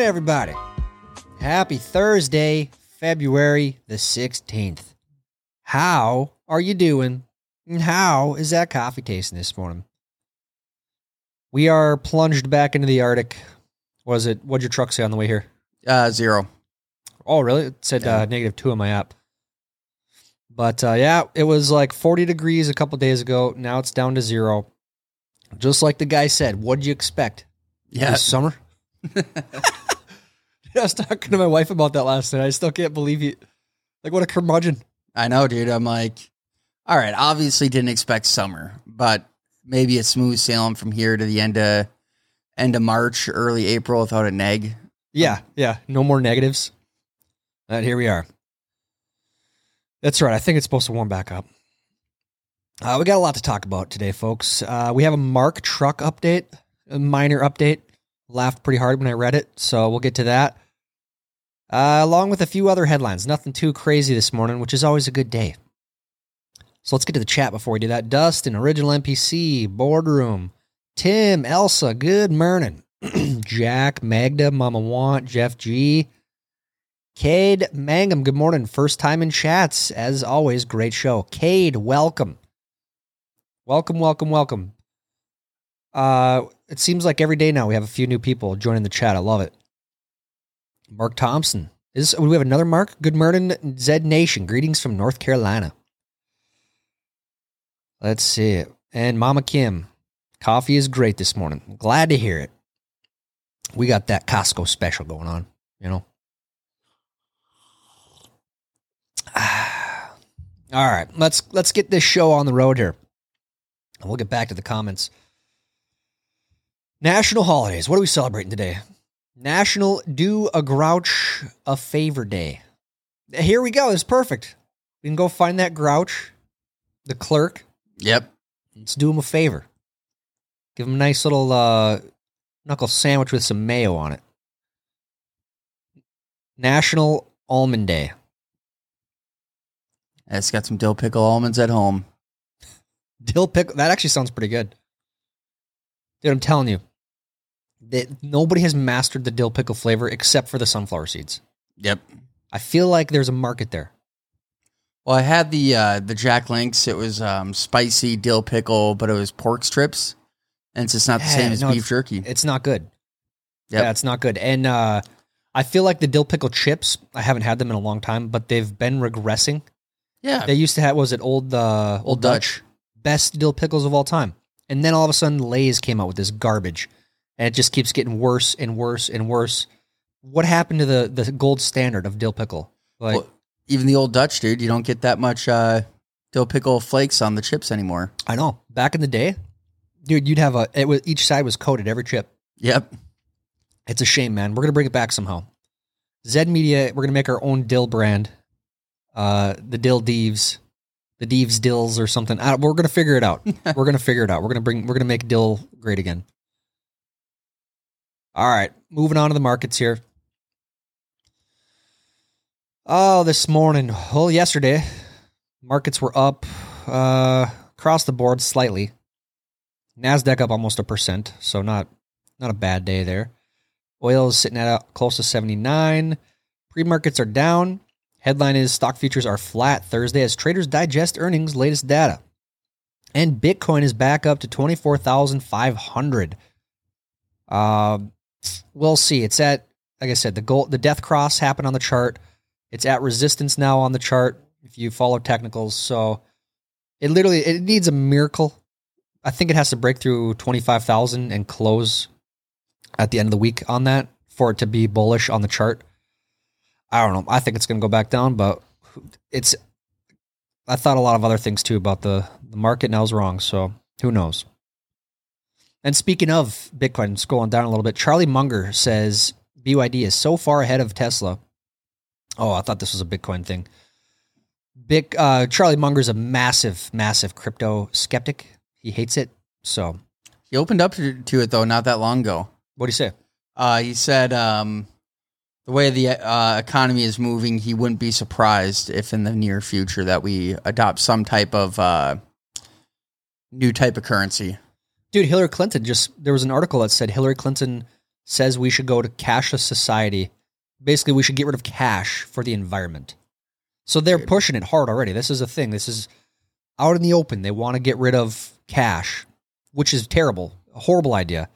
Everybody. Happy Thursday, February the 16th. How are you doing? And how is that coffee tasting this morning? We are plunged back into the Arctic. Was it, what'd your truck say on the way here? Uh, zero. Oh, really? It said Yeah. uh, negative two on my app. But uh, yeah, it was like 40 degrees a couple days ago. Now it's down to zero. Just like the guy said, what'd you expect? Yeah. This summer? I was talking to my wife about that last night. I still can't believe you. Like, what a curmudgeon. I know, dude. I'm like, all right, obviously didn't expect summer, but maybe a smooth sailing from here to the end of end of March, early April without a neg. Yeah, yeah. No more negatives. And here we are. That's right. I think it's supposed to warm back up. Uh, we got a lot to talk about today, folks. Uh, we have a Mark truck update, a minor update. Laughed pretty hard when I read it, so we'll get to that. Uh, along with a few other headlines. Nothing too crazy this morning, which is always a good day. So let's get to the chat before we do that. Dustin, original NPC, boardroom, Tim, Elsa, good morning. Jack, Magda, Mama Want, Jeff G, Cade, Mangum, good morning. First time in chats. As always, great show. Cade, welcome. Welcome, welcome, welcome. Uh, it seems like every day now we have a few new people joining the chat. I love it. Mark Thompson. Is we have another Mark? Good morning, Zed Nation. Greetings from North Carolina. Let's see. it. And Mama Kim. Coffee is great this morning. Glad to hear it. We got that Costco special going on, you know. All right, let's let's get this show on the road here. And we'll get back to the comments. National holidays. What are we celebrating today? National Do a Grouch a Favor Day. Here we go. It's perfect. We can go find that grouch, the clerk. Yep. Let's do him a favor. Give him a nice little uh, knuckle sandwich with some mayo on it. National Almond Day. It's got some dill pickle almonds at home. Dill pickle. That actually sounds pretty good. Dude, I'm telling you, that nobody has mastered the dill pickle flavor except for the sunflower seeds. Yep. I feel like there's a market there. Well, I had the uh, the Jack Links. It was um, spicy dill pickle, but it was pork strips, and it's just not the Yeah, same as no, beef jerky. It's not good. Yep. Yeah, it's not good. And uh, I feel like the dill pickle chips. I haven't had them in a long time, but they've been regressing. yeah. They used to have was it old uh, Old Dutch. best dill pickles of all time, and then all of a sudden Lay's came out with this garbage, and it just keeps getting worse and worse and worse. What happened to the the gold standard of dill pickle? Like, Well, even the old Dutch, dude, you don't get that much uh, dill pickle flakes on the chips anymore. I know back in the day, dude, you'd have a it was each side was coated every chip. Yep. It's a shame, man. We're gonna bring it back somehow. Zed Media, we're gonna make our own dill brand, uh, the Dill Deeves, the Deeves Dills or something. I, we're gonna figure it out. we're gonna figure it out. We're gonna bring. We're gonna make dill great again. All right, moving on to the markets here. Oh, this morning, well, yesterday, markets were up uh, across the board slightly. Nasdaq up almost a percent, so not not a bad day there. Oil is sitting at uh, close to 79. Pre markets are down. Headline is stock futures are flat Thursday as traders digest earnings latest data. And Bitcoin is back up to 24,500. Um, we'll see. It's at, like I said, the gold, the death cross happened on the chart. It's at resistance now on the chart if you follow technicals. So it literally it needs a miracle. I think it has to break through 25,000 and close at the end of the week on that for it to be bullish on the chart. I don't know. I think it's going to go back down, but it's. I thought a lot of other things too about the, the market, and I was wrong. So who knows? And speaking of Bitcoin, scrolling down a little bit, Charlie Munger says BYD is so far ahead of Tesla. Oh, I thought this was a Bitcoin thing. Big uh, Charlie Munger's a massive, massive crypto skeptic. He hates it. So, He opened up to, to it though not that long ago. what do you say? Uh, he said um, the way the uh, economy is moving, he wouldn't be surprised if in the near future that we adopt some type of uh, new type of currency. Dude, Hillary Clinton just there was an article that said Hillary Clinton says we should go to cashless society. Basically, we should get rid of cash for the environment. So they're pushing it hard already. This is a thing. This is out in the open. They want to get rid of cash, which is terrible. A horrible idea.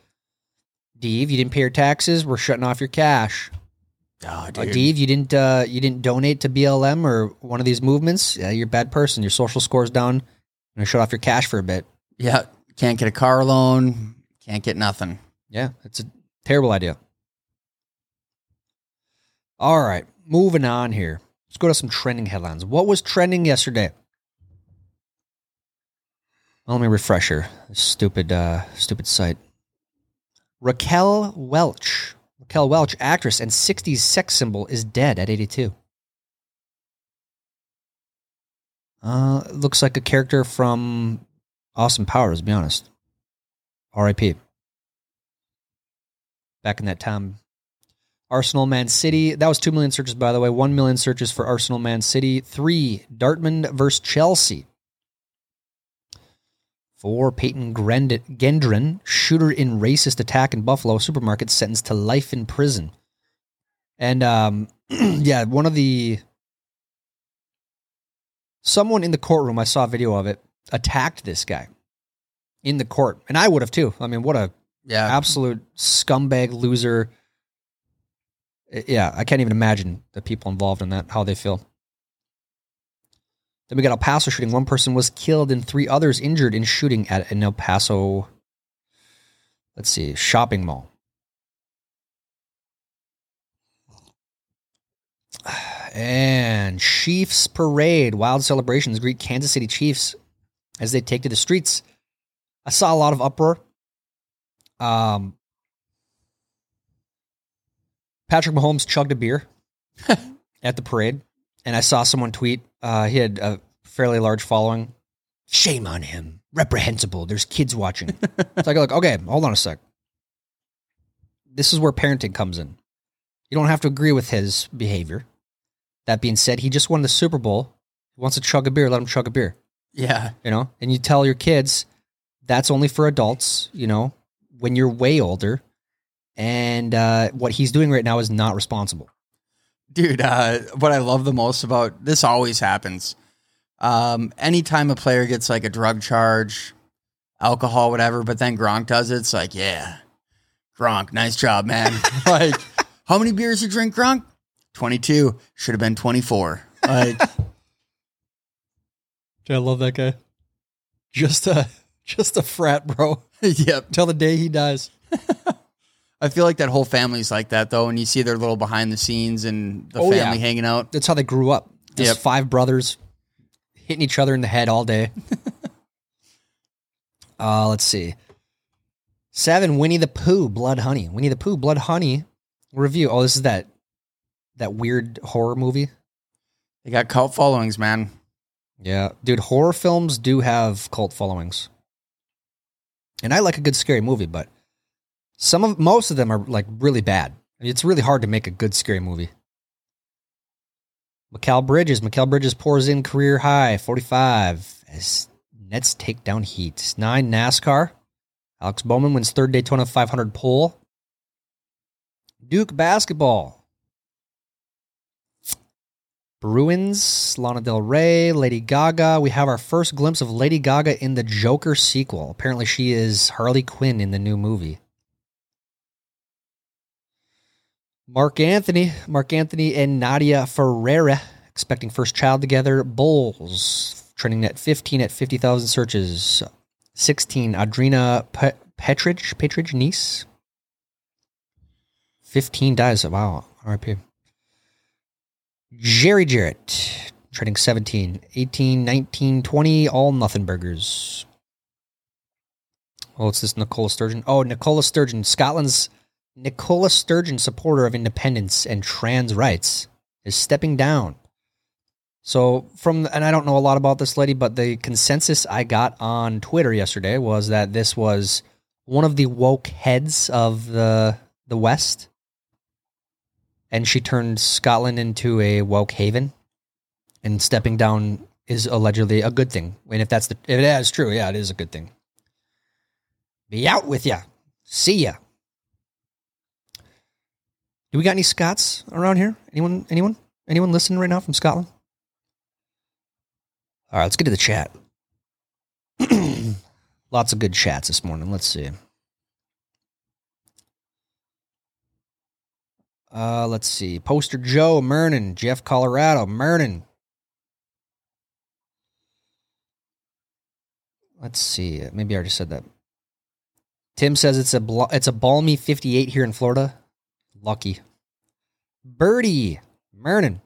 Dave, you didn't pay your taxes. We're shutting off your cash. Oh, Uh, dude. Dave, you didn't uh, you didn't donate to BLM or one of these movements. Yeah, you're a bad person. Your social score's down. I'm gonna shut off your cash for a bit. Yeah. Can't get a car loan. Can't get nothing. Yeah, it's a terrible idea. All right, moving on here. Let's go to some trending headlines. What was trending yesterday? Well, let me refresh her. This Stupid, uh, stupid site. Raquel Welch. Raquel Welch, actress and 60s sex symbol, is dead at 82. Uh, looks like a character from Austin Powers, to be honest. R.I.P. Back in that time. Arsenal Man City. That was 2 million searches, by the way. 1 million searches for Arsenal Man City. 3. Dortmund versus Chelsea. 4. Peyton Gendron, shooter in racist attack in Buffalo supermarket, sentenced to life in prison. And um, yeah, one of the. Someone in the courtroom, I saw a video of it, attacked this guy in the court. And I would have too. I mean, what a Yeah. absolute scumbag loser. Yeah, I can't even imagine the people involved in that, how they feel. Then we got El Paso shooting. One person was killed and three others injured in shooting at an El Paso, let's see, shopping mall. And Chiefs Parade, wild celebrations greet Kansas City Chiefs as they take to the streets. I saw a lot of uproar. Um, Patrick Mahomes chugged a beer at the parade, and I saw someone tweet. Uh, he had a fairly large following. Shame on him. Reprehensible. There's kids watching. it's like, look, okay, hold on a sec. This is where parenting comes in. You don't have to agree with his behavior. That being said, he just won the Super Bowl. He wants to chug a beer. Let him chug a beer Yeah. you know and you tell your kids that's only for adults you know when you're way older and uh, what he's doing right now is not responsible Dude, uh, what I love the most about this always happens. Um, anytime a player gets like a drug charge, alcohol, whatever, but then Gronk does it, it's like, yeah, Gronk, nice job, man. like, how many beers you drink, Gronk? 22. Should have been 24. Like, i love that guy just a just a frat bro yep. till the day he dies I feel like that whole family's like that though, and you see their little behind the scenes and the Oh, yeah. family hanging out. that's how they grew up just Yep. five brothers hitting each other in the head all day uh let's see seven winnie the pooh blood honey winnie the pooh blood honey review oh this is that that weird horror movie They got cult followings, man. Yeah, dude, horror films do have cult followings. And I like a good scary movie, but some of most of them are like really bad. I mean, it's really hard to make a good scary movie. Mikal Bridges, Mikal Bridges pours in career high 45 as Nets take down Heat. 9 NASCAR. Alex Bowman wins third Daytona 500 pole. Duke basketball. Bruins, Lana Del Rey, Lady Gaga. We have our first glimpse of Lady Gaga in the Joker sequel. Apparently, she is Harley Quinn in the new movie. Marc Anthony, Marc Anthony and Nadia Ferreira expecting first child together. Bulls trending at 15 at 50,000 searches. 16 Adrina Pe- Petridge, Petridge niece. 15 dies. Wow. RIP. Jerry Jarrett, trading 17, 18, 19, 20, all nothing burgers. Oh, it's this Nicola Sturgeon. Oh, Nicola Sturgeon, Scotland's Nicola Sturgeon, supporter of independence and trans rights, is stepping down. So, from, and I don't know a lot about this lady, but the consensus I got on Twitter yesterday was that this was one of the woke heads of the the West and she turned Scotland into a woke haven. And stepping down is allegedly a good thing. And if that's the if that is true, yeah, it is a good thing. Be out with ya. See ya. Do we got any Scots around here? Anyone? Anyone? Anyone listening right now from Scotland? All right, let's get to the chat. Lots of good chats this morning. Let's see. Uh, let's see. Poster Joe, Mernon, Jeff, Colorado, Mernon. Let's see. Maybe I already said that. Tim says it's a bl- it's a balmy 58 here in Florida. Lucky. Birdie, Mernon.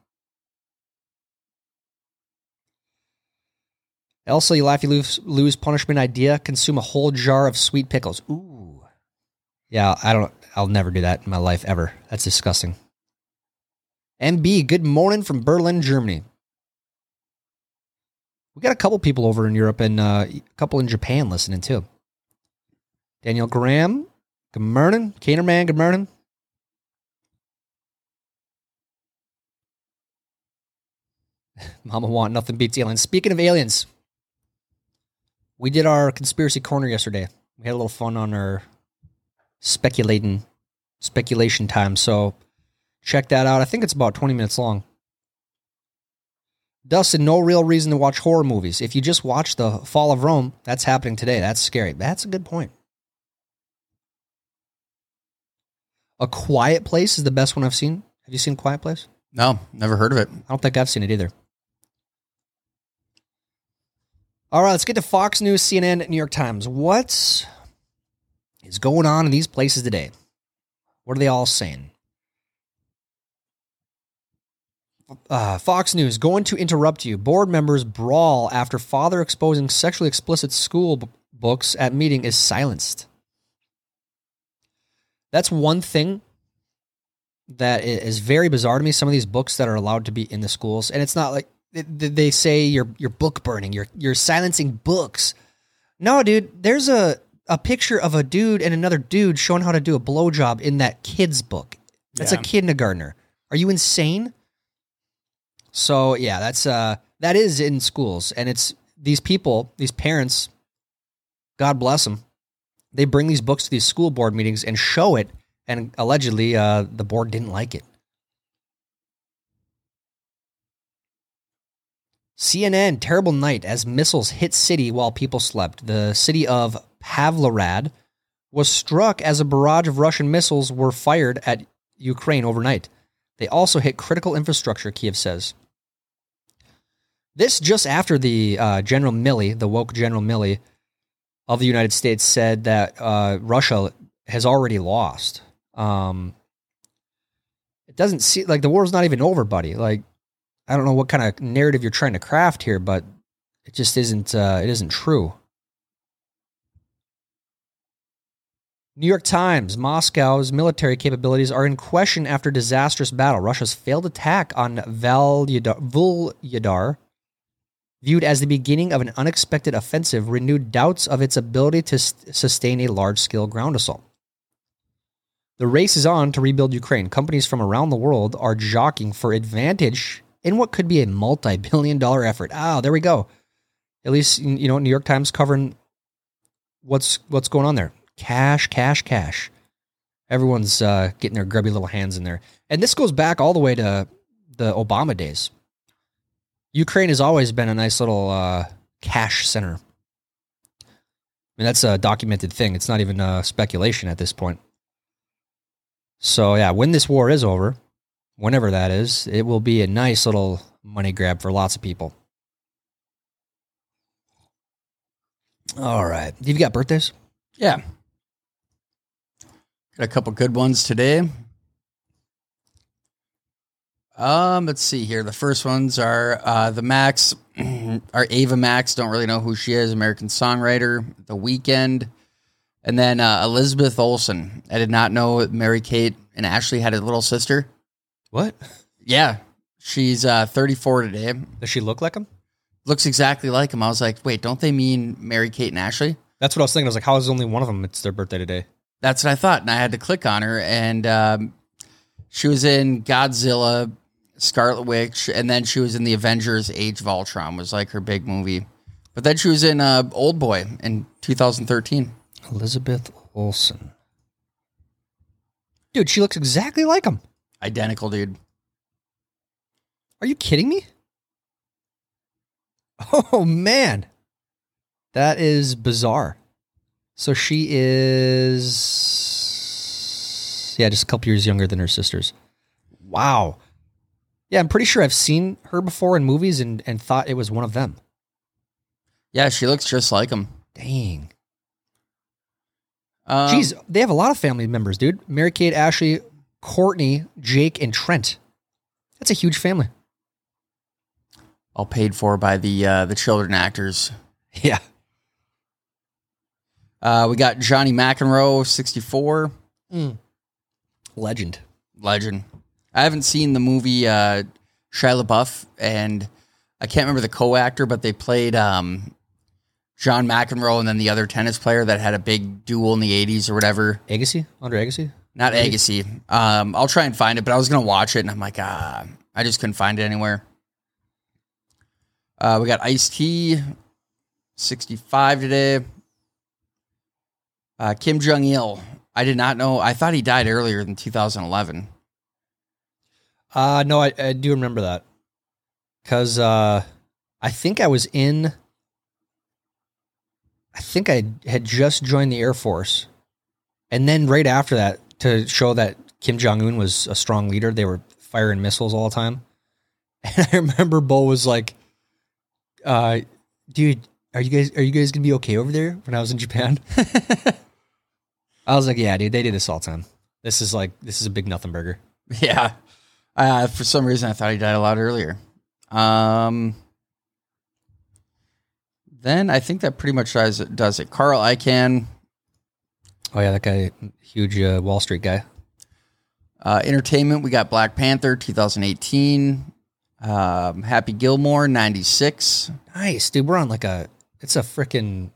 Elsa, you laugh, you lose, lose punishment idea. Consume a whole jar of sweet pickles. Ooh. Yeah, I don't. I'll never do that in my life ever. That's disgusting. MB, good morning from Berlin, Germany. We got a couple people over in Europe and uh, a couple in Japan listening too. Daniel Graham, good morning. Canerman, good morning. Mama want nothing beats aliens. Speaking of aliens, we did our conspiracy corner yesterday. We had a little fun on our speculating speculation time. So check that out. I think it's about 20 minutes long. Dustin, no real reason to watch horror movies. If you just watch The Fall of Rome, that's happening today. That's scary. That's a good point. A Quiet Place is the best one I've seen. Have you seen Quiet Place? No, never heard of it. I don't think I've seen it either. All right, let's get to Fox News, CNN, New York Times. What is going on in these places today? What are they all saying? Uh, Fox News going to interrupt you. Board members brawl after father exposing sexually explicit school b- books at meeting is silenced. That's one thing that is very bizarre to me. Some of these books that are allowed to be in the schools, and it's not like th- th- they say you're you're book burning, you're you're silencing books. No, dude, there's a a picture of a dude and another dude showing how to do a blowjob in that kid's book. That's Yeah. a kindergartner. Are you insane? So yeah, that's uh that is in schools, and it's these people, these parents. God bless them. They bring these books to these school board meetings and show it, and allegedly, uh, the board didn't like it. CNN, terrible night as missiles hit city while people slept. The city of Pavlohrad was struck as a barrage of Russian missiles were fired at Ukraine overnight. They also hit critical infrastructure, Kiev says. This just after the uh, General Milley, the woke General Milley of the United States, said that uh, Russia has already lost. Um, it doesn't seem like the war's not even over, buddy. Like, I don't know what kind of narrative you're trying to craft here, but it just isn't. Uh, it isn't true. New York Times: Moscow's military capabilities are in question after disastrous battle. Russia's failed attack on Vuhledar, viewed as the beginning of an unexpected offensive, renewed doubts of its ability to sustain a large-scale ground assault. The race is on to rebuild Ukraine. Companies from around the world are jockeying for advantage in what could be a multi-billion dollar effort. Ah, there we go. At least you know New York Times covering what's what's going on there. Cash, cash, cash. Everyone's uh, getting their grubby little hands in there, and this goes back all the way to the Obama days. Ukraine has always been a nice little uh, cash center. I mean, that's a documented thing. It's not even uh, speculation at this point. So yeah, when this war is over, whenever that is, it will be a nice little money grab for lots of people. All right. You've got birthdays? Yeah. Got a couple good ones today. Um, let's see here. The first ones are uh, the Max, are Ava Max. Don't really know who she is. American songwriter. The Weeknd, and then uh, Elizabeth Olsen. I did not know Mary Kate and Ashley had a little sister. What? Yeah, she's uh, 34 today. Does she look like him? Looks exactly like him. I was like, wait, don't they mean Mary Kate and Ashley? That's what I was thinking. I was like, how is only one of them? It's their birthday today. That's what I thought, and I had to click on her, and um, she was in Godzilla, Scarlet Witch, and then she was in the Avengers: Age of Ultron was like her big movie. But then she was in uh, Old Boy in 2013. Elizabeth Olsen. Dude, she looks exactly like him. Identical, dude. Are you kidding me? Oh man. That is bizarre. So she is yeah, just a couple years younger than her sisters. Wow. Yeah, I'm pretty sure I've seen her before in movies and, and thought it was one of them. Yeah, she looks just like him. Dang. Um, Jeez, they have a lot of family members, dude. Mary Kate, Ashley, Courtney, Jake, and Trent. That's a huge family. all paid for by the uh, the children actors. Yeah. Uh, we got Johnny McEnroe, 64, Legend. legend. I haven't seen the movie uh, Shia LaBeouf, and I can't remember the co-actor, but they played um, John McEnroe and then the other tennis player that had a big duel in the 80s or whatever. Agassi? Andre Agassi? Not Agassi. Um, I'll try and find it, but I was gonna watch it, and I'm like, ah, I just couldn't find it anywhere. Uh, we got Ice T, 65 today. Uh, Kim Jong Il. I did not know. I thought he died earlier than 2011. Uh no, I, I do remember that. Cause uh I think I was in I think I had just joined the Air Force. And then right after that, to show that Kim Jong Un was a strong leader, they were firing missiles all the time. And I remember Bo was like, uh, dude, are you guys are you guys gonna be okay over there when I was in Japan? I was like, Yeah, dude, they do this all the time. This is like this is a big nothing burger. Yeah. Uh, for some reason, I thought he died a lot earlier. Um, then I think that pretty much does it. Does it. Carl Icahn, Oh yeah, that guy, huge uh, Wall Street guy. uh, entertainment. We got Black Panther 2018. Um, Happy Gilmore 96. Nice, dude. We're on like a it's a freaking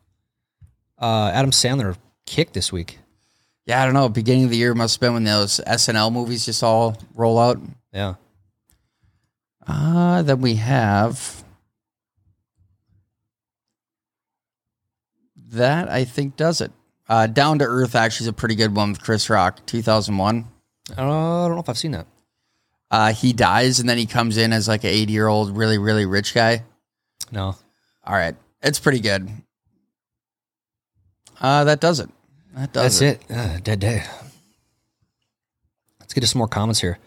uh, Adam Sandler kick this week. Yeah, I don't know. Beginning of the year must have been when those SNL movies just all roll out. Yeah. Uh, then we have that. I think does it. Uh, Down to Earth actually is a pretty good one with Chris Rock, 2001. Uh, I don't know if I've seen that. Uh, he dies and then he comes in as like an 80 year old, really, really rich guy. No. All right, it's pretty good. Uh, that does it. That does That's it. Uh, dead day. Let's get to some more comments here.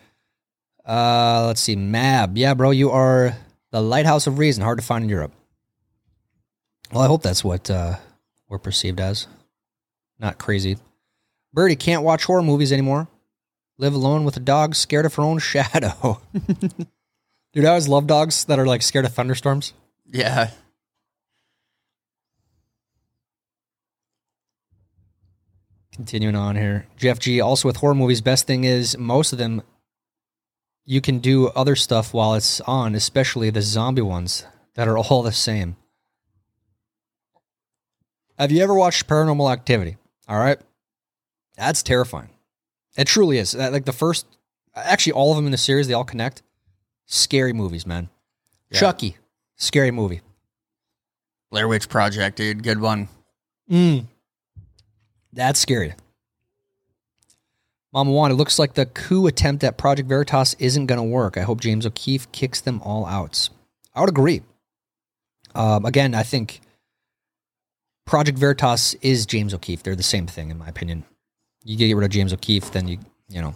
Uh, let's see. Mab. Yeah, bro, you are the lighthouse of reason. Hard to find in Europe. Well, I hope that's what uh, we're perceived as. Not crazy. Birdie can't watch horror movies anymore. Live alone with a dog scared of her own shadow. Dude, I always love dogs that are like scared of thunderstorms. Yeah. Continuing on here. Jeff G. Also with horror movies, best thing is most of them you can do other stuff while it's on, especially the zombie ones that are all the same. Have you ever watched Paranormal Activity? All right. That's terrifying. It truly is. Like the first actually all of them in the series, they all connect. Scary movies, man. Yeah. Chucky, scary movie. Blair Witch Project, dude. Good one. Mm. That's scary. Mama Juan, it looks like the coup attempt at Project Veritas isn't going to work. I hope James O'Keefe kicks them all out. I would agree. Um, again, I think Project Veritas is James O'Keefe. They're the same thing, in my opinion. You get rid of James O'Keefe, then you, you know.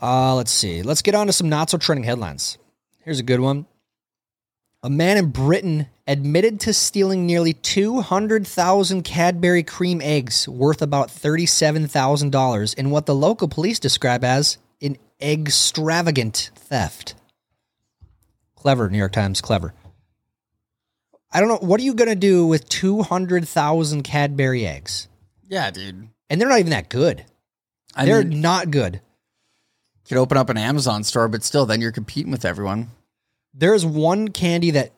Uh, let's see. Let's get on to some not so trending headlines. Here's a good one. A man in Britain admitted to stealing nearly 200,000 Cadbury cream eggs worth about $37,000 in what the local police describe as an extravagant theft. Clever, New York Times, clever. I don't know. What are you going to do with 200,000 Cadbury eggs? Yeah, dude. And they're not even that good. I they're mean, not good. you could open up an Amazon store, but still, then you're competing with everyone. There's one candy that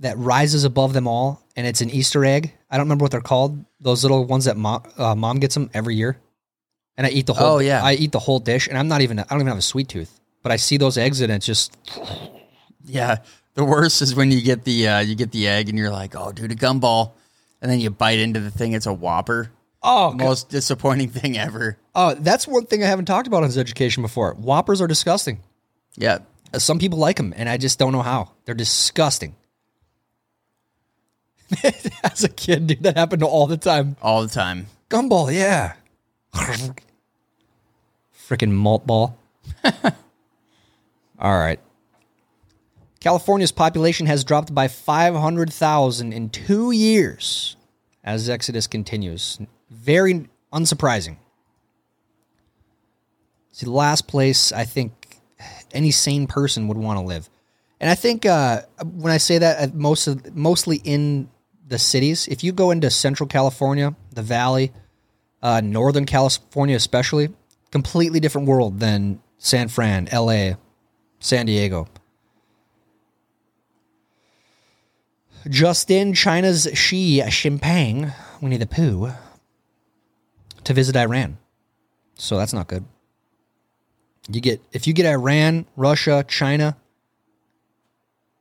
that rises above them all, and it's an Easter egg. I don't remember what they're called. Those little ones that mom, uh, mom gets them every year, and I eat the whole. Oh, yeah. I eat the whole dish, and I'm not even. I don't even have a sweet tooth, but I see those eggs, and it's just Yeah. The worst is when you get the uh, you get the egg and you're like, oh, dude, a gumball, and then you bite into the thing. It's a Whopper. Oh. Most disappointing thing ever. oh, that's one thing I haven't talked about in his education before. Whoppers are disgusting. Yeah. Uh, Some people like them, and I just don't know how. They're disgusting. As a kid, dude, that happened all the time. All the time. Gumball, yeah. Freaking malt ball. All right. California's population has dropped by 500,000 in two years as Exodus continues. Very unsurprising. See, the last place I think any sane person would want to live. And I think uh, when I say that, uh, most of, mostly in the cities. If you go into Central California, the Valley, uh, Northern California especially, completely different world than San Fran, L.A., San Diego. Just in, China's Xi Jinping, Winnie the Pooh, to visit Iran. So that's not good. You get if you get Iran, Russia, China,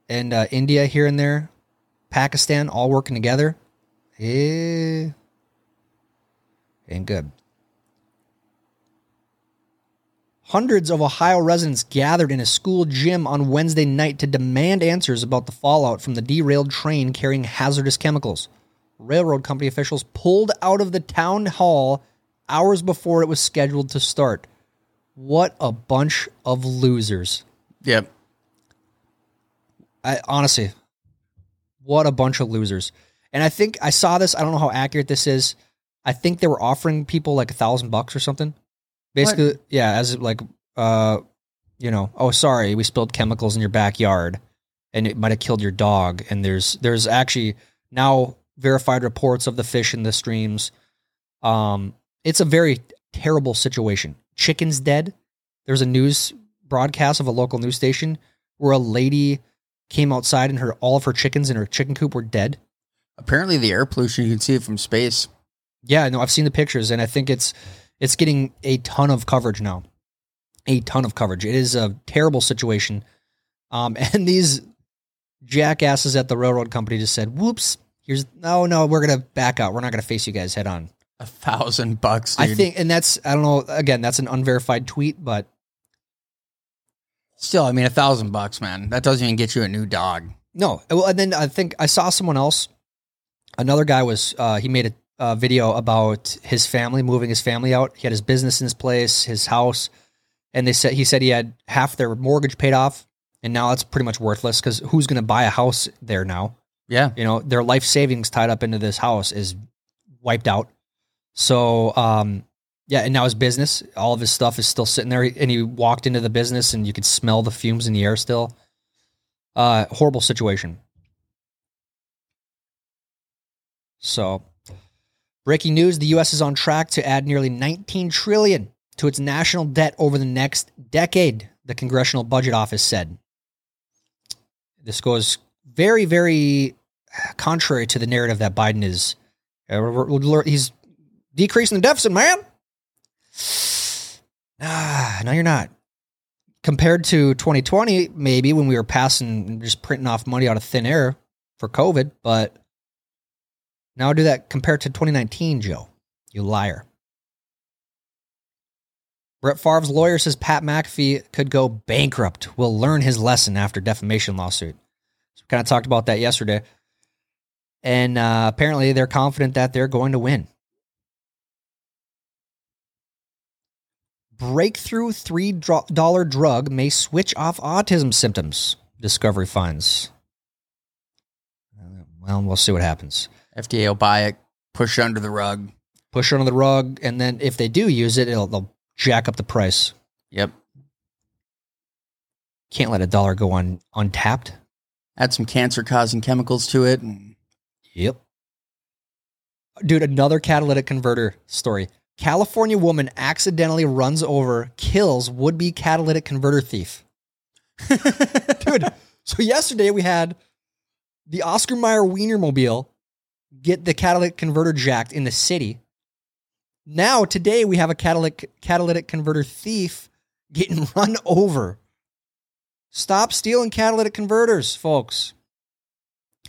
and uh, India here and there, Pakistan all working together, eh, ain't good. Hundreds of Ohio residents gathered in a school gym on Wednesday night to demand answers about the fallout from the derailed train carrying hazardous chemicals. Railroad company officials pulled out of the town hall hours before it was scheduled to start. What a bunch of losers. Yep. I honestly, what a bunch of losers. And I think I saw this. I don't know how accurate this is. I think they were offering people like a thousand bucks or something. Basically, yeah, as like, uh, you know, oh, sorry, we spilled chemicals in your backyard, and it might have killed your dog. And there's there's actually now verified reports of the fish in the streams. Um, it's a very terrible situation. Chickens dead. There's a news broadcast of a local news station where a lady came outside and her all of her chickens in her chicken coop were dead. Apparently, the air pollution, you can see it from space. Yeah, no, I've seen the pictures and I think it's it's getting a ton of coverage now. A ton of coverage. It is a terrible situation. Um, and these jackasses at the railroad company just said, "Whoops, here's no, no, we're gonna back out. We're not gonna face you guys head on." A thousand bucks, dude. I think, and that's I don't know. Again, that's an unverified tweet, but Still, I mean, a thousand bucks, man. That doesn't even get you a new dog. No. Well, and then I think I saw someone else. Another guy was uh, he made a, a video about his family moving his family out. He had his business in his place, his house, and they said he said he had half their mortgage paid off, and now it's pretty much worthless because who's going to buy a house there now? Yeah. You know, their life savings tied up into this house is wiped out. So, um, yeah, and now his business, all of his stuff is still sitting there. And he walked into the business, and you could smell the fumes in the air still. Uh, horrible situation. So, breaking news: the U.S. is on track to add nearly 19 trillion to its national debt over the next decade. The Congressional Budget Office said. This goes very, very contrary to the narrative that Biden is. uh, decreasing the deficit, man. Ah, no, you're not. Compared to 2020, maybe when we were passing just printing off money out of thin air for COVID, but now do that compared to 2019, Joe. You liar. Brett Favre's lawyer says Pat McAfee could go bankrupt. Will learn his lesson after defamation lawsuit. So we kind of talked about that yesterday. And uh, apparently they're confident that they're going to win. Breakthrough $3 drug may switch off autism symptoms, Discovery finds. Well, we'll see what happens. FDA will buy it, push it under the rug. Push it under the rug, and then if they do use it, it'll they'll jack up the price. Yep. Can't let a dollar go on untapped. Add some cancer causing chemicals to it. And Yep. Dude, another catalytic converter story. California woman accidentally runs over, kills would be catalytic converter thief. Dude, so yesterday we had the Oscar Mayer Wienermobile get the catalytic converter jacked in the city. Now, today we have a catalytic, catalytic converter thief getting run over. Stop stealing catalytic converters, folks.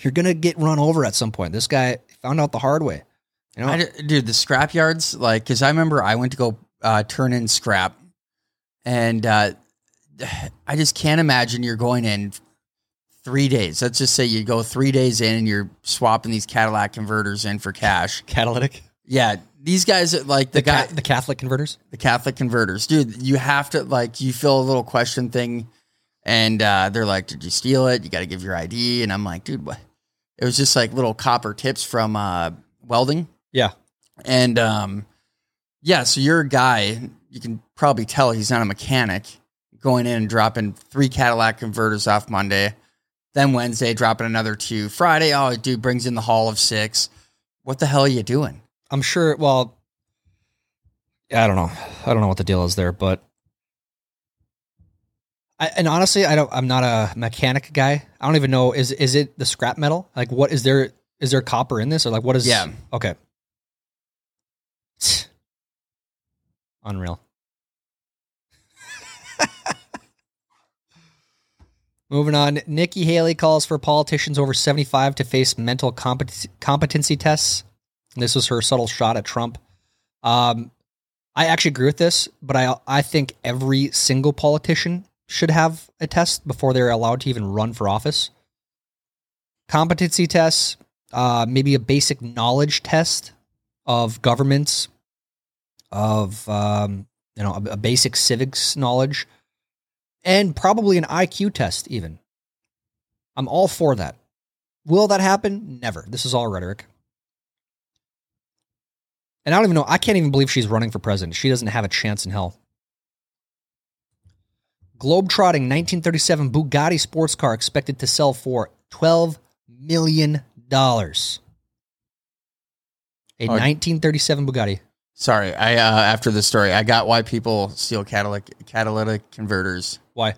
You're going to get run over at some point. This guy found out the hard way. You know, I dude, the scrap yards, like, because I remember I went to go uh, turn in scrap, and uh, I just can't imagine you're going in three days. Let's just say you go three days in and you're swapping these Cadillac converters in for cash. catalytic. Yeah, these guys, like the, The, guy, ca- the Catholic converters. the Catholic converters, dude, you have to like you fill a little question thing, and uh, they're like, "Did you steal it? You got to give your ID." And I'm like, "Dude, what?" It was just like little copper tips from uh, welding. Yeah. And um, yeah, so you're a guy, you can probably tell he's not a mechanic, going in and dropping three Cadillac converters off Monday. Then Wednesday, dropping another two. Friday, oh, dude brings in the haul of six. What the hell are you doing? I'm sure. Well, I don't know. I don't know what the deal is there, but I, and honestly, I don't. I'm not a mechanic guy. I don't even know. Is is it the scrap metal? Like, what is there? Is there copper in this, or like what is? Yeah. Okay. Unreal. Moving on, Nikki Haley calls for politicians over 75 to face mental competency, competency tests. This was her subtle shot at Trump. Um, I actually agree with this, but I I think every single politician should have a test before they're allowed to even run for office. Competency tests, uh, maybe a basic knowledge test of governments, of um, you know a, a basic civics knowledge, and probably an IQ test. Even I'm all for that. Will that happen? Never. This is all rhetoric. And I don't even know. I can't even believe she's running for president. She doesn't have a chance in hell. Globetrotting 1937 Bugatti sports car expected to sell for $12 million. A Oh. 1937 Bugatti. Sorry, I uh, after this story, I got why people steal catalytic catalytic converters. Why?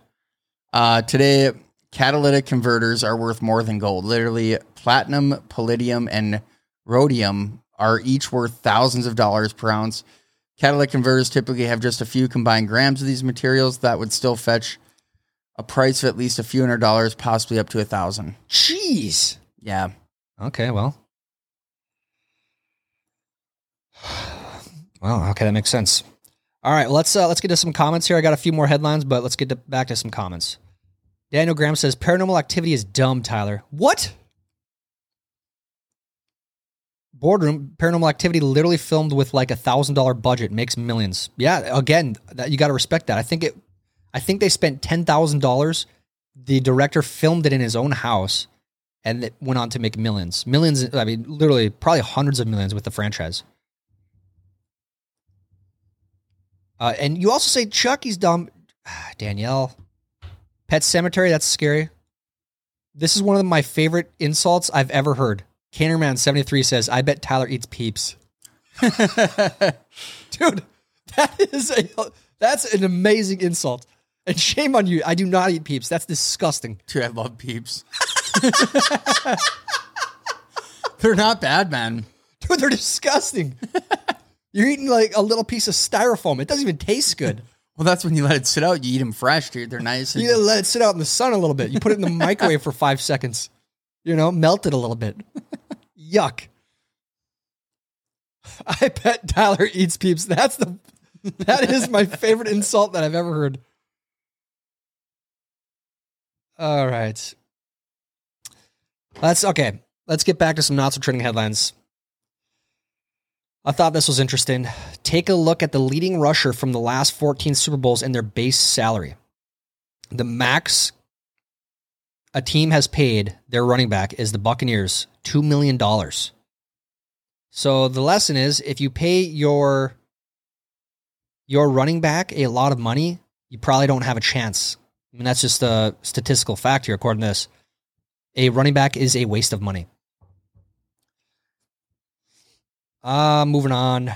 Uh, today, catalytic converters are worth more than gold. Literally, platinum, palladium, and rhodium are each worth thousands of dollars per ounce. Catalytic converters typically have just a few combined grams of these materials that would still fetch a price of at least a few hundred dollars, possibly up to a thousand. Jeez. Yeah. Okay, well. Well, okay, that makes sense. All right, let's uh, let's get to some comments here. I got a few more headlines, but let's get to, back to some comments. Daniel Graham says paranormal activity is dumb, Tyler. What? Boardroom paranormal activity literally filmed with like a thousand dollar budget makes millions. Yeah, again, that you got to respect that. I think it. I think they spent ten thousand dollars. The director filmed it in his own house, and it went on to make millions. Millions. I mean, literally, probably hundreds of millions with the franchise. Uh, and you also say Chucky's dumb, Danielle. Pet Sematary. That's scary. This is one of my favorite insults I've ever heard. Cannerman seventy three says, "I bet Tyler eats peeps." Dude, that is a that's an amazing insult. And shame on you. I do not eat peeps. That's disgusting. Dude, I love peeps. They're not bad, man. Dude, they're disgusting. You're eating like a little piece of styrofoam. It doesn't even taste good. Well, that's when you let it sit out. You eat them fresh, dude. They're nice. And You gotta let it sit out in the sun a little bit. You put it in the microwave for five seconds. You know, melt it a little bit. Yuck. I bet Tyler eats peeps. That's the that is my favorite insult that I've ever heard. All right. Let's okay. Let's get back to some not so trending headlines. I thought this was interesting. Take a look at the leading rusher from the last 14 Super Bowls and their base salary. The max a team has paid their running back is the Buccaneers $2 million. So the lesson is if you pay your your running back a lot of money, you probably don't have a chance. I mean, that's just a statistical fact here, according to this. A running back is a waste of money. Uh, moving on.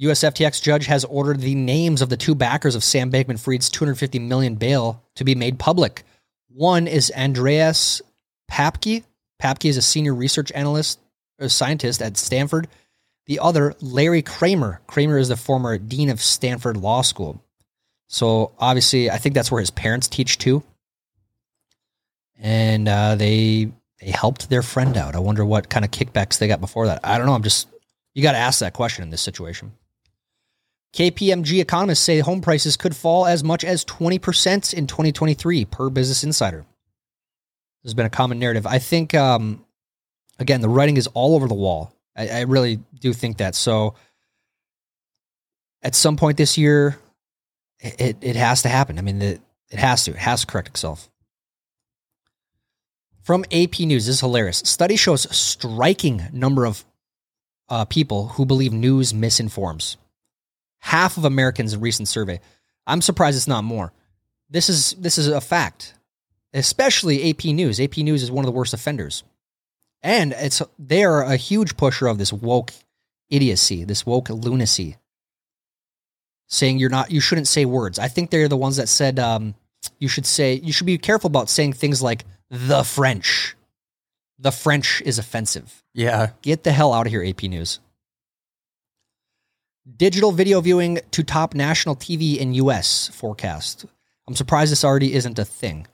USFTX judge has ordered the names of the two backers of Sam Bankman Fried's 250 million bail to be made public. One is Andreas Paepcke. Paepcke is a senior research analyst or scientist at Stanford. The other, Larry Kramer. Kramer is the former dean of Stanford Law School. So obviously, I think that's where his parents teach too. And uh, they they helped their friend out. I wonder what kind of kickbacks they got before that. I don't know. I'm just You got to ask that question in this situation. KPMG economists say home prices could fall as much as 20% in 2023 per Business Insider. There's been a common narrative. I think, um, again, the writing is all over the wall. I, I really do think that. So at some point this year, it, it has to happen. I mean, it has to. It has to correct itself. From AP News, this is hilarious. Study shows striking number of uh, people who believe news misinforms. Half of Americans in recent survey. I'm surprised it's not more. This is this is a fact, especially AP News. AP News is one of the worst offenders, and it's they are a huge pusher of this woke idiocy, this woke lunacy. Saying you're not, you shouldn't say words. I think they're the ones that said um, you should say you should be careful about saying things like the French. The French is offensive. Yeah. Get the hell out of here, AP News. Digital video viewing to top national TV in US forecast. I'm surprised this already isn't a thing.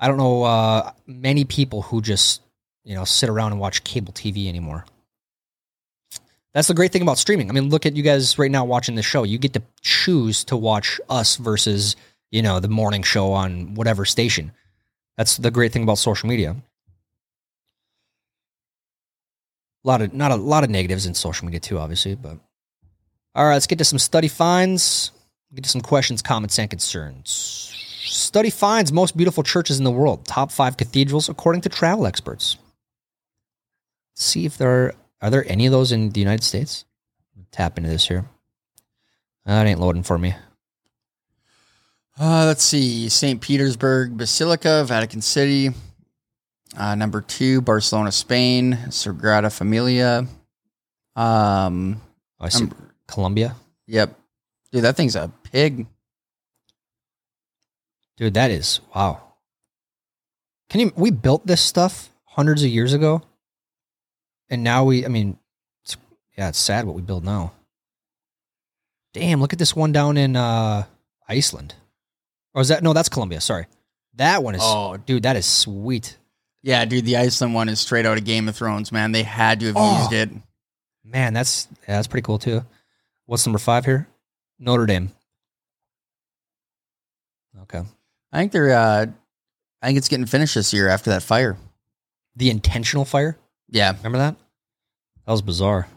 I don't know uh, many people who just, you know, sit around and watch cable TV anymore. That's the great thing about streaming. I mean, look at you guys right now watching the show. You get to choose to watch us versus, you know, the morning show on whatever station. That's the great thing about social media. A lot of not a lot of negatives in social media too, obviously, but all right, let's get to some study finds. Get to some questions, comments, and concerns. Study finds most beautiful churches in the world. Top five cathedrals according to travel experts. Let's see if there are are there any of those in the United States. Tap into this here. That ain't loading for me. Uh, let's see. St. Petersburg Basilica, Vatican City. Uh, number two, Barcelona, Spain, Sagrada Familia. Um, Oh, I see. Um, Colombia. yep. Dude, that thing's a pig. Dude, that is wow. Can you? We built this stuff hundreds of years ago, and now we. I mean, it's, yeah, it's sad what we build now. Damn! Look at this one down in uh, Iceland, or is that no? That's Colombia. Sorry, that one is. Oh. dude, that is sweet. Yeah, dude, the Iceland one is straight out of Game of Thrones, man. They had to have Oh. used it. Man, that's yeah, that's pretty cool too. What's number five here? Notre Dame. Okay, I think they're. Uh, I think it's getting finished this year after that fire. the intentional fire. Yeah, Remember that? That was bizarre.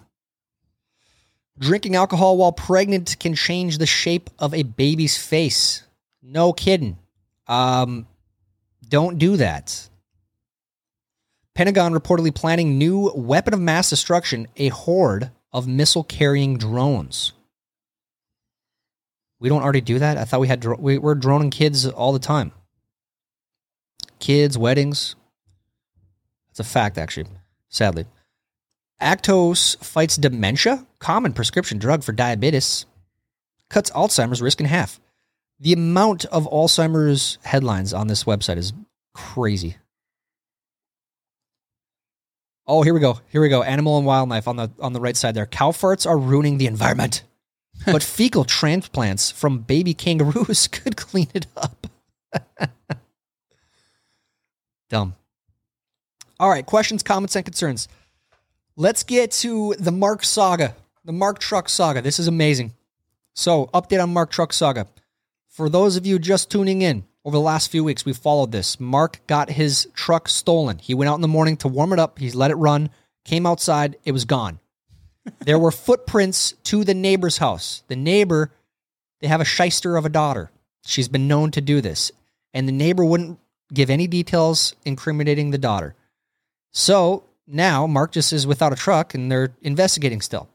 Drinking alcohol while pregnant can change the shape of a baby's face. No kidding. Um, don't do that. Pentagon reportedly planning new weapon of mass destruction, a horde of missile carrying drones. We don't already do that? I thought we had dro- we, we're droning kids all the time. Kids, weddings. That's a fact, actually, sadly. Actos fights dementia, common prescription drug for diabetes, cuts Alzheimer's risk in half. The amount of Alzheimer's headlines on this website is crazy. Oh, here we go. Here we go. Animal and wildlife on the on the right side there. Cow farts are ruining the environment. but fecal transplants from baby kangaroos could clean it up. Dumb. All right, questions, comments, and concerns. Let's get to the Mark saga, the Mark Truck saga. This is amazing. So, update on Mark Truck saga. For those of you just tuning in, over the last few weeks, we followed this. Mark got his truck stolen. He went out in the morning to warm it up. He let it run, came outside, it was gone. there were footprints to the neighbor's house. The neighbor, they have a shyster of a daughter. She's been known to do this. And the neighbor wouldn't give any details incriminating the daughter. So now Mark just is without a truck and they're investigating still.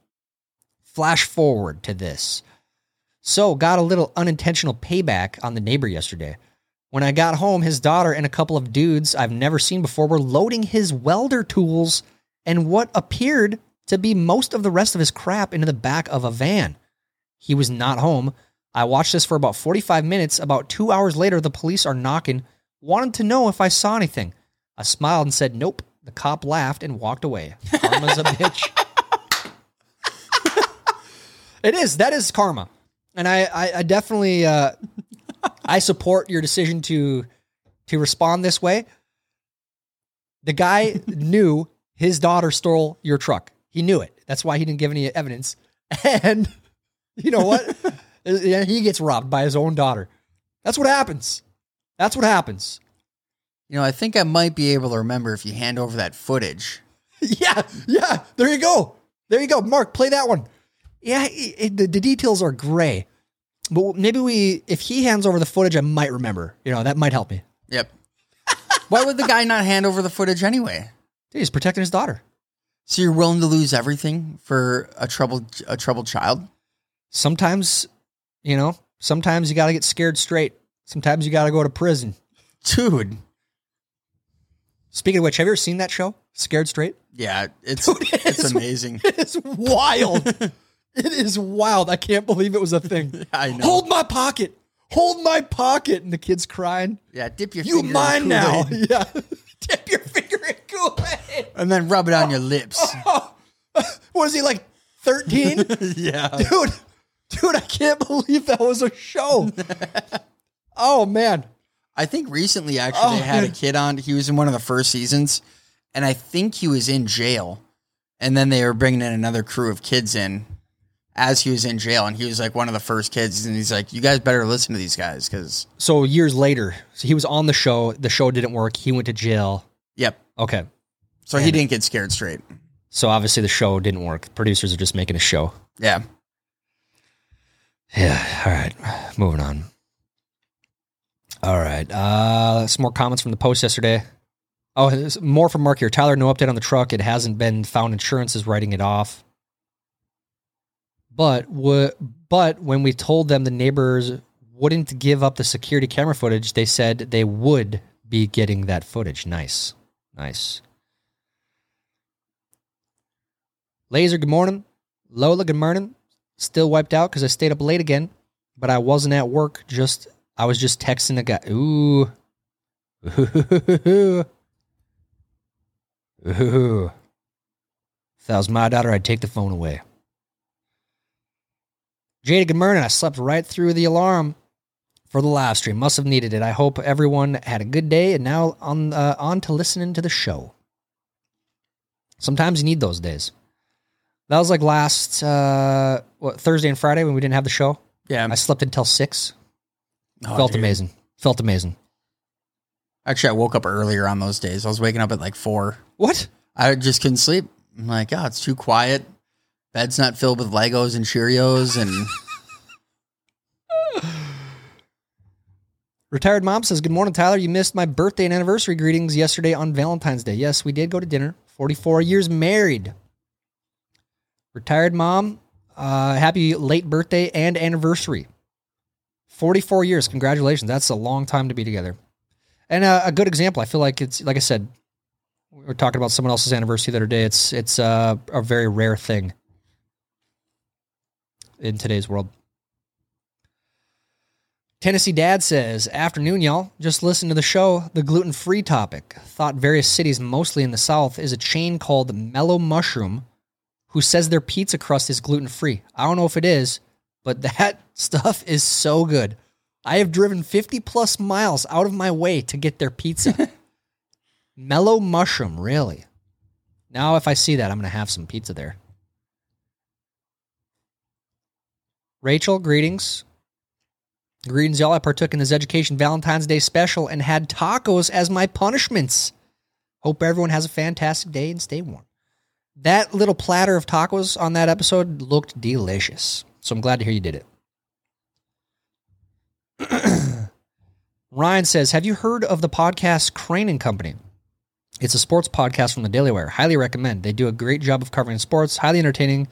Flash forward to this. So got a little unintentional payback on the neighbor yesterday. When I got home, his daughter and a couple of dudes I've never seen before were loading his welder tools and what appeared to be most of the rest of his crap into the back of a van. He was not home. I watched this for about 45 minutes. About two hours later, the police are knocking, wanted to know if I saw anything. I smiled and said, Nope. The cop laughed and walked away. Karma's a bitch. it is. That is karma. And I, I, I definitely uh, I support your decision to to respond this way. The guy knew his daughter stole your truck. He knew it. That's why he didn't give any evidence. And you know what? He gets robbed by his own daughter. That's what happens. That's what happens. You know, I think I might be able to remember if you hand over that footage. yeah, yeah. There you go. There you go. Mark, play that one. Yeah, it, it- the, the details are gray, but maybe we, if he hands over the footage, I might remember. You know, that might help me. Yep. Why would the guy not hand over the footage anyway? Dude, he's protecting his daughter. So you're willing to lose everything for a troubled a troubled child? Sometimes, you know, sometimes you got to get scared straight. Sometimes you got to go to prison. Dude. Speaking of which, have you ever seen that show, Scared Straight? Yeah, it's Dude, it's it's- amazing. It is wild. It is wild. I can't believe it was a thing. I know. Hold my pocket. Hold my pocket. And the kid's crying. Yeah, dip your You finger in mine now. Kool-Aid Yeah. Dip your finger in Kool-Aid. and then rub it on your lips. Oh, what is he like 13? yeah. dude, dude, I can't believe that was a show. oh man. I think recently actually Oh, they had a man. kid on. He was in one of the first seasons, and I think he was in jail. And then they were bringing in another crew of kids in as he was in jail, and he was like one of the first kids. And he's like, "You guys better listen to these guys, because So years later, so he was on the show. The show didn't work. He went to jail. yep." Okay. So he didn't get scared straight. So obviously the show didn't work. Producers are just making a show. Yeah. Yeah. All right. Moving on. All right. Uh, some more comments from the post yesterday. Oh, there's more from Mark here. Tyler, no update on the truck. It hasn't been found. Insurance is writing it off. But w- but when we told them the neighbors wouldn't give up the security camera footage, they said they would be getting that footage. Nice. Nice. Laser, good morning. Lola, good morning. Still wiped out because I stayed up late again, but I wasn't at work. Just I was just texting a guy. Ooh. Ooh. Ooh. If that was my daughter, I'd take the phone away. Jada, good morning. I slept right through the alarm for the live stream. Must have needed it. I hope everyone had a good day and now on uh, on to listening to the show. Sometimes you need those days. That was like last uh, what Thursday and Friday when we didn't have the show. Yeah. I slept until six. Oh, Felt dude. amazing. Felt amazing. Actually, I woke up earlier on those days. I was waking up at like four. What? I just couldn't sleep. I'm like, oh, it's too quiet. Bed's not filled with Legos and Cheerios, and Retired mom says, Good morning, Tyler. You missed my birthday and anniversary greetings yesterday on Valentine's Day. Yes, we did go to dinner. 44 years married. Retired mom, uh, happy late birthday and anniversary. 44 years. Congratulations. That's a long time to be together. And uh, a good example. I feel like it's, like I said, we're talking about someone else's anniversary the other day. It's, it's uh, a very rare thing in today's world. Tennessee Dad says, Afternoon, y'all. Just listen to the show, the gluten free topic. Thought various cities, mostly in the South, is a chain called Mellow Mushroom who says their pizza crust is gluten free. I don't know if it is, but that stuff is so good. I have driven 50 plus miles out of my way to get their pizza. Mellow Mushroom, really? Now, if I see that, I'm going to have some pizza there. Rachel, greetings. Greetings, y'all. I partook in this education Valentine's Day special and had tacos as my punishments. Hope everyone has a fantastic day and stay warm. That little platter of tacos on that episode looked delicious. So I'm glad to hear you did it. Ryan says, Have you heard of the podcast Crain and Company? It's a sports podcast from the Daily Wire. Highly recommend. They do a great job of covering sports, highly entertaining,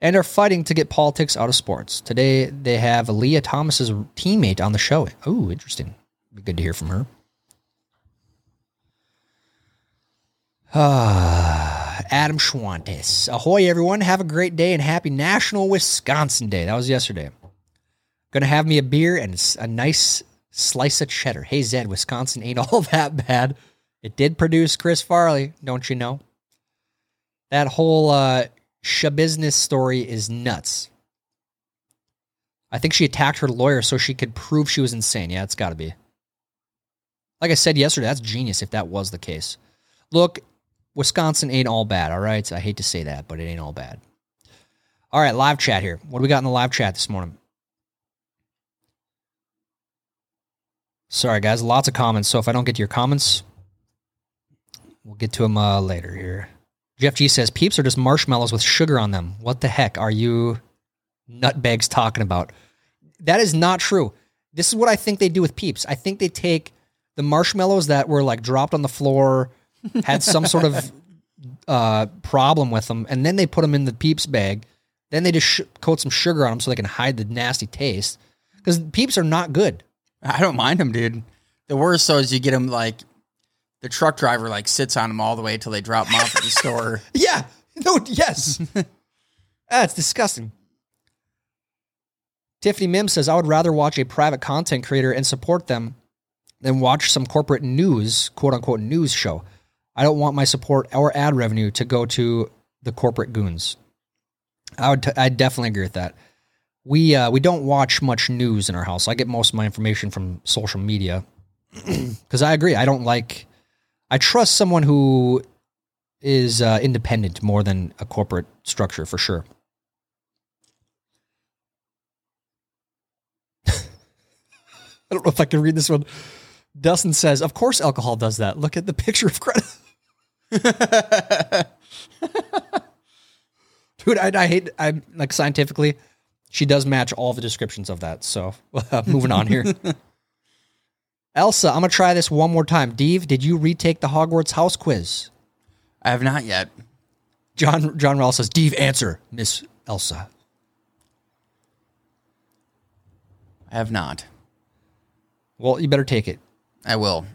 and are fighting to get politics out of sports. Today, they have Lia Thomas's teammate on the show. Oh, interesting. Be good to hear from her. Ah, Adam Schwantes. Ahoy, everyone. Have a great day and happy National Wisconsin Day. That was yesterday. Gonna have me a beer and a nice slice of cheddar. Hey, Zed, Wisconsin ain't all that bad. It did produce Chris Farley, don't you know? That whole uh, business story is nuts. I think she attacked her lawyer so she could prove she was insane. Yeah, it's got to be. Like I said yesterday, that's genius if that was the case. Look, Wisconsin ain't all bad, all right? I hate to say that, but it ain't all bad. All right, live chat here. What do we got in the live chat this morning? Sorry, guys, lots of comments. So if I don't get to your comments, we'll get to them uh, later here. Jeff G says, Peeps are just marshmallows with sugar on them. What the heck are you nutbags talking about? That is not true. This is what I think they do with Peeps. I think they take the marshmallows that were like dropped on the floor, had some sort of uh, problem with them, and then they put them in the Peeps bag. Then they just sh- coat some sugar on them so they can hide the nasty taste. Because Peeps are not good. I don't mind them, dude. The worst though is you get them like the truck driver like sits on them all the way till they drop them off at the store. Yeah. No. Yes. That's disgusting. Tiffany Mims says, "I would rather watch a private content creator and support them than watch some corporate news, quote unquote news show. I don't want my support or ad revenue to go to the corporate goons." I would. T- I definitely agree with that. We uh, we don't watch much news in our house. I get most of my information from social media because I agree. I don't like. I trust someone who is uh, independent more than a corporate structure for sure. I don't know if I can read this one. Dustin says, "Of course, alcohol does that. Look at the picture of Greta." Dude, I, I hate. I'm like scientifically, she does match all the descriptions of that. So, uh, moving on here. Elsa, I'm gonna try this one more time. Dave, did you retake the Hogwarts house quiz? I have not yet. John John Rall says, Dave, answer, Miss Elsa. I have not. Well, you better take it. I will.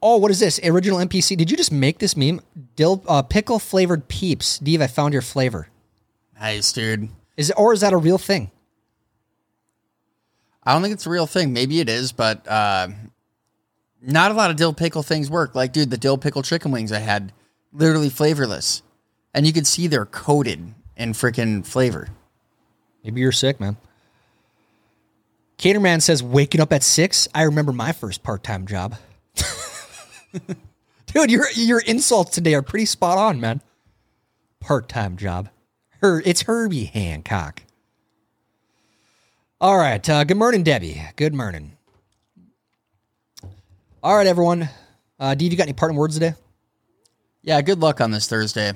Oh, what is this? Original NPC. Did you just make this meme? Dill uh, pickle flavored peeps. Dave, I found your flavor. Nice, dude. Is it, or is that a real thing? I don't think it's a real thing. Maybe it is, but uh, not a lot of dill pickle things work. Like, dude, the dill pickle chicken wings I had, literally flavorless, and you could see they're coated in freaking flavor. Maybe you're sick, man. Caterman says, waking up at six. I remember my first part time job. Dude, your your insults today are pretty spot on, man. Part time job. Her, it's Herbie Hancock. All right. Uh, good morning, Debbie. Good morning. All right, everyone. Uh, Dave, you got any parting words today? Yeah, good luck on this Thursday.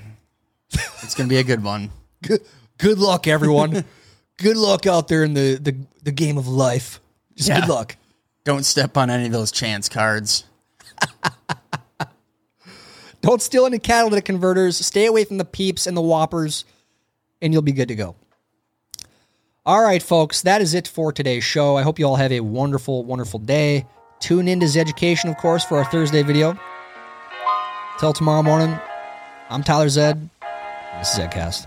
It's gonna be a good one. Good, good luck, everyone. good luck out there in the, the, the game of life. Just Yeah. good luck. Don't step on any of those chance cards. Don't steal any catalytic converters. Stay away from the peeps and the whoppers, and you'll be good to go. All right, folks, that is it for today's show. I hope you all have a wonderful, wonderful day. Tune in to Z Education, of course, for our Thursday video. Till tomorrow morning, I'm Tyler Zed. This is Zedcast.